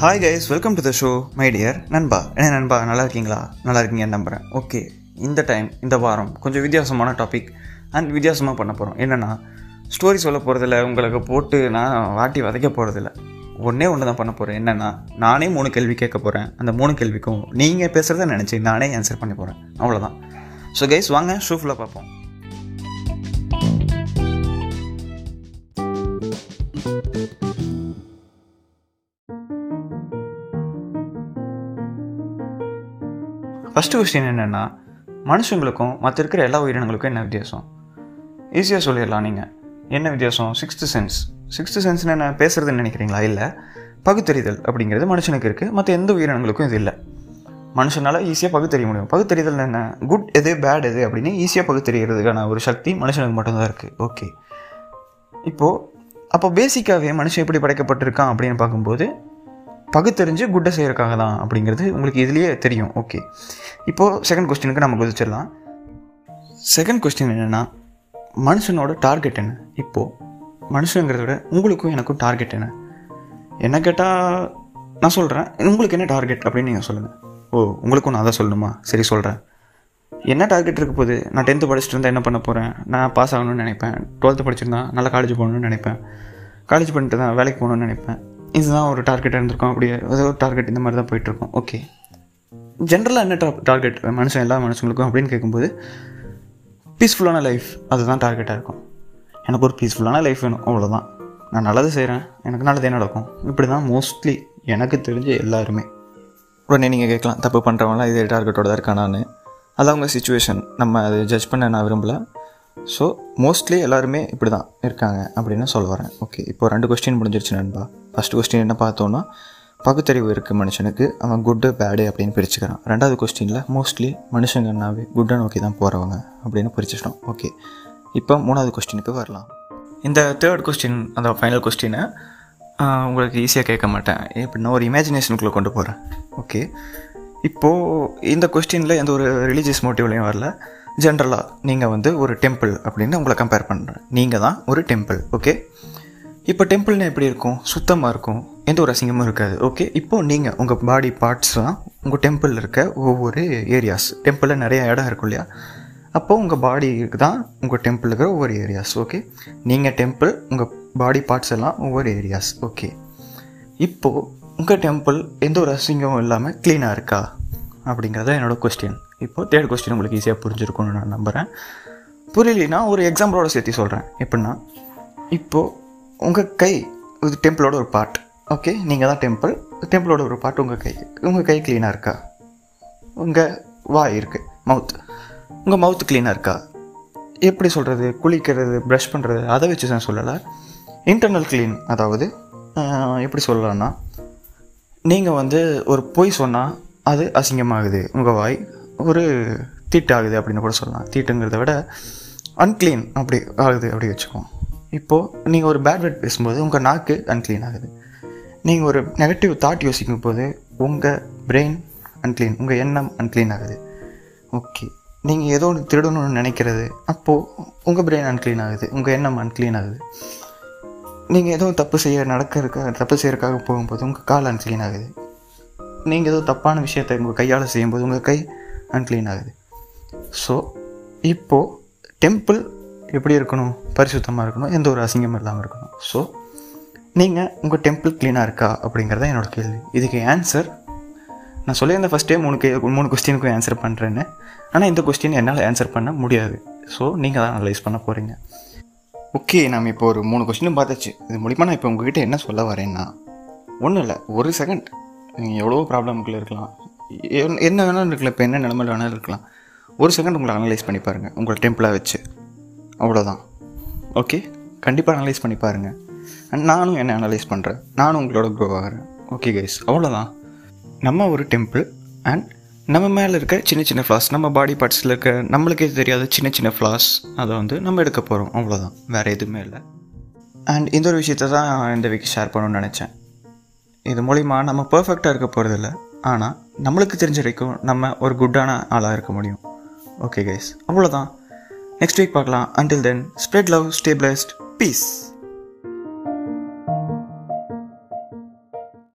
Hi guys welcome to the show my dear நண்பா என்ன நண்பா நல்லா இருக்கீங்களா? நல்லா இருக்கீங்கன்னு நம்புகிறேன் ஓகே இந்த டைம் இந்த வாரம் கொஞ்சம் வித்தியாசமான டாபிக் அண்ட் வித்தியாசமாக பண்ண போகிறோம் என்னென்னா ஸ்டோரி சொல்ல போகிறதில்ல உங்களுக்கு போட்டு நான் வாட்டி வதைக்க போகிறதில்ல ஒன்றே ஒன்று தான் பண்ண போகிறேன் என்னென்னா நானே மூணு கேள்வி கேட்க போகிறேன் அந்த மூணு கேள்விக்கும் நீங்கள் பேசுகிறத நினச்சி நானே ஆன்சர் பண்ணி போகிறேன் அவ்வளோதான் ஸோ கைஸ் வாங்க ஷூஃபில் பார்ப்போம் thank பார்ப்போம். ஃபஸ்ட்டு கொஸ்டின் என்னென்னா மனுஷங்களுக்கும் மற்ற இருக்கிற எல்லா உயிரினங்களுக்கும் என்ன வித்தியாசம்? ஈஸியாக சொல்லிடலாம் நீங்கள் என்ன வித்தியாசம்? சிக்ஸ்த்து சென்ஸ் சிக்ஸ்த்து சென்ஸ்னு என்ன பேசுகிறதுன்னு நினைக்கிறீங்களா? இல்லை. பகுத்தறிதல் அப்படிங்கிறது மனுஷனுக்கு இருக்குது மற்ற எந்த உயிரினங்களுக்கும் இது இல்லை. மனுஷனால் ஈஸியாக பகுத்தறிய முடியும். பகுத்தறிதல் என்ன? குட் எது பேட் எது அப்படின்னு ஈஸியாக பகுத்தறிகிறதுக்கான ஒரு சக்தி மனுஷனுக்கு மட்டும்தான் இருக்குது ஓகே இப்போது அப்போ பேசிக்காகவே மனுஷன் எப்படி படைக்கப்பட்டிருக்கான் அப்படின்னு பார்க்கும்போது பகுத்தறிஞ்சு குட்டை செய்கிறக்காக தான் அப்படிங்கிறது உங்களுக்கு இதுலேயே தெரியும். ஓகே இப்போது செகண்ட் கொஸ்டினுக்கு நம்ம குதிச்சிடலாம் செகண்ட் கொஸ்டின் என்னென்னா மனுஷனோட டார்கெட் என்ன? இப்போது மனுஷங்கிறத விட உங்களுக்கும் எனக்கும் டார்கெட் என்ன? என்ன கேட்டால் நான் சொல்கிறேன் உங்களுக்கு என்ன டார்கெட் அப்படின்னு நீங்கள் சொல்லுங்கள் ஓ உங்களுக்கும் நான் அதை சொல்லணுமா? சரி சொல்கிறேன் என்ன டார்கெட் இருக்க போகுது? நான் டென்த்து படிச்சுட்டு இருந்தால் என்ன பண்ண போகிறேன் நான் பாஸ் ஆகணும்னு நினைப்பேன். டுவெல்த்து படிச்சிருந்தா நல்ல காலேஜ் போகணும்னு நினைப்பேன். காலேஜ் பண்ணிட்டு தான் வேலைக்கு போகணும்னு நினைப்பேன். இதுதான் ஒரு டார்கெட் இருந்திருக்கும். அப்படியே ஏதோ ஒரு டார்கெட் இந்த மாதிரி தான் போயிட்டுருக்கோம் ஓகே ஜென்ரலாக என்ன டா டார்கெட் மனுஷன் எல்லா மனுஷங்களுக்கும் அப்படின்னு கேட்கும்போது பீஸ்ஃபுல்லான லைஃப் அதுதான் டார்கெட்டாக இருக்கும். எனக்கு ஒரு பீஸ்ஃபுல்லான லைஃப் வேணும் அவ்வளோதான் நான் நல்லது செய்கிறேன் எனக்கு நல்லதே நடக்கும். இப்படி தான் மோஸ்ட்லி எனக்கு தெரிஞ்ச எல்லாருமே. உடனே நீங்கள் கேட்கலாம் தப்பு பண்ணுறவங்களாம் இதே டார்கெட்டோட தான் இருக்கானான்னு. அது அவங்க சுச்சுவேஷன் நம்ம அதை ஜட்ஜ் பண்ண நான் விரும்பல. ஸோ மோஸ்ட்லி எல்லாருமே இப்படி தான் இருக்காங்க அப்படின்னு சொல்ல வரேன். ஓகே இப்போ ரெண்டு கொஸ்டின் முடிஞ்சிருச்சு நண்பா. ஃபஸ்ட் கொஸ்டின் என்ன பார்த்தோன்னா பகுத்தறிவு இருக்குது மனுஷனுக்கு அவன் குட்டு பேடு அப்படின்னு பிரிச்சுக்கிறான். ரெண்டாவது கொஸ்டினில் மோஸ்ட்லி மனுஷங்கன்னாவே குட்டை நோக்கி தான் போகிறவங்க அப்படின்னு பிரிச்சிட்டோம். ஓகே இப்போ மூணாவது கொஸ்டினுக்கு வரலாம். இந்த தேர்ட் கொஸ்டின் அந்த ஃபைனல் கொஸ்டினை உங்களுக்கு ஈஸியாக கேட்க மாட்டேன். எப்படின்னா ஒரு இமேஜினேஷனுக்குள்ளே கொண்டு போகிறேன் ஓகே இப்போது இந்த கொஸ்டினில் எந்த ஒரு ரிலீஜியஸ் மோட்டிவ்லையும் வரல. ஜென்ரலாக நீங்கள் வந்து ஒரு டெம்பிள் அப்படின்னு உங்களை கம்பேர் பண்ணுறேன் நீங்கள் தான் ஒரு டெம்பிள் ஓகே இப்போ டெம்பிள்னா எப்படி இருக்கும்? சுத்தமாக இருக்கும். எந்த ஒரு அசிங்கமும் இருக்காது. ஓகே இப்போது நீங்கள் உங்கள் பாடி பார்ட்ஸ் தான் உங்கள் டெம்பிளில் இருக்க ஒவ்வொரு ஏரியாஸ் டெம்பிளில் நிறைய இடம் இருக்கும் இல்லையா? அப்போது உங்கள் பாடிக்கு தான் உங்கள் டெம்பிள் இருக்கிற ஒவ்வொரு ஏரியாஸ் ஓகே நீங்கள் டெம்பிள் உங்கள் பாடி பார்ட்ஸ் எல்லாம் ஒவ்வொரு ஏரியாஸ் ஓகே இப்போது உங்கள் டெம்பிள் எந்த ஒரு அசிங்கமும் இல்லாமல் க்ளீனாக இருக்கா? அப்படிங்கிறத என்னோடய கொஸ்டின் இப்போது தேர்ட் கொஸ்டின் உங்களுக்கு ஈஸியாக புரிஞ்சிருக்கும்னு நான் நம்புகிறேன் புரியலனா ஒரு எக்ஸாம்பிளோட சேர்த்து சொல்கிறேன் எப்படின்னா இப்போது உங்கள் கை இது டெம்பிளோட ஒரு பார்ட் ஓகே நீங்கள் தான் டெம்பிள் டெம்பிளோட ஒரு பார்ட் உங்கள் கை. உங்கள் கை க்ளீனாக இருக்கா? உங்கள் வாய் இருக்குது மவுத் உங்கள் மவுத் க்ளீனாக இருக்கா? எப்படி சொல்கிறது குளிக்கிறது ப்ரஷ் பண்ணுறது அதை வச்சு நான் சொல்லலை. இன்டர்னல் க்ளீன் அதாவது எப்படி சொல்லலாம்னா நீங்கள் வந்து ஒரு பொய் சொன்னால் அது அசிங்கமாகுது. உங்கள் வாய் ஒரு தீட்டாகுது அப்படின்னு கூட சொல்லலாம். தீட்டுங்கிறத விட அன்க்ளீன் அப்படி ஆகுது அப்படி வச்சுக்கோம் இப்போது நீங்கள் ஒரு பேட் வேர்ட் பேசும்போது உங்கள் நாக்கு அன்க்ளீன் ஆகுது. நீங்கள் ஒரு நெகட்டிவ் தாட் யோசிக்கும் போது உங்கள் பிரெயின் அன்க்ளீன் உங்கள் எண்ணம் அன்க்ளீன் ஆகுது. ஓகே நீங்கள் ஏதோ ஒன்று திருடணும்னு நினைக்கிறது அப்போது உங்கள் பிரெயின் அன்க்ளீன் ஆகுது உங்கள் எண்ணம் அன்க்ளீன் ஆகுது. நீங்கள் ஏதோ தப்பு செய்ய நடக்கிறதுக்காக தப்பு செய்யறதுக்காக போகும்போது உங்கள் கால் அன்க்ளீன் ஆகுது. நீங்கள் ஏதோ தப்பான விஷயத்தை உங்கள் கையால் செய்யும்போது உங்கள் கை அன்க்ளீன் ஆகுது. ஸோ இப்போது டெம்பிள் எப்படி இருக்கணும்? பரிசுத்தமாக இருக்கணும் எந்த ஒரு அசிங்கமும் இல்லாமல் இருக்கணும். ஸோ நீங்கள் உங்கள் டெம்பிள் க்ளீனாக இருக்கா அப்படிங்கிறத என்னோடய கேள்வி. இதுக்கு ஆன்சர் நான் சொல்லியிருந்த ஃபஸ்ட்டே மூணு கே மூணு கொஸ்டினுக்கும் ஆன்சர் பண்ணுறேன்னு ஆனால் இந்த கொஸ்டின் என்னால் ஆன்சர் பண்ண முடியாது. ஸோ நீங்கள் தான் அனலைஸ் பண்ண போகிறீங்க ஓகே நம்ம இப்போ ஒரு மூணு கொஸ்டினும் பார்த்தாச்சு. இது மூலிமா நான் இப்போ உங்ககிட்ட என்ன சொல்ல வரேன்னா ஒன்றும் இல்லை ஒரு செகண்ட் நீங்கள் எவ்வளோ ப்ராப்ளம்குள்ளே இருக்கலாம். என்ன வேணாலும் இருக்கலாம். இப்போ என்ன நிலமையில் வேணாலும் இருக்கலாம். ஒரு செகண்ட் உங்களை அனலைஸ் பண்ணி பாருங்கள் உங்களை டெம்பிளாக வச்சு. அவ்வளோதான் ஓகே கண்டிப்பாக அனலைஸ் பண்ணி பாருங்கள் அண்ட் நானும் என்ன அனலைஸ் பண்ணுறேன் நானும் உங்களோட க்ரோ ஆகிறேன். ஓகே கைஸ் அவ்வளோதான் நம்ம ஒரு டெம்பிள் அண்ட் நம்ம மேலே இருக்க சின்ன சின்ன ஃப்ளாஸ் நம்ம பாடி பார்ட்ஸில் இருக்க நம்மளுக்கே தெரியாத சின்ன சின்ன ஃப்ளாஸ் அதை வந்து நம்ம எடுக்க போகிறோம் அவ்வளோதான் வேறு எதுவுமே இல்லை. அண்ட் இந்த ஒரு விஷயத்த தான் இந்த வீக் ஷேர் பண்ணணும்னு நினச்சேன். இது மூலிமா நம்ம பர்ஃபெக்டாக இருக்க போகிறதில்ல ஆனால் நம்மளுக்கு தெரிஞ்ச வரைக்கும் நம்ம ஒரு குட்டான ஆளாக இருக்க முடியும். ஓகே கைஸ் அவ்வளோதான் நெக்ஸ்ட் வீக் பார்க்கலாம். Until then spread love stay blessed peace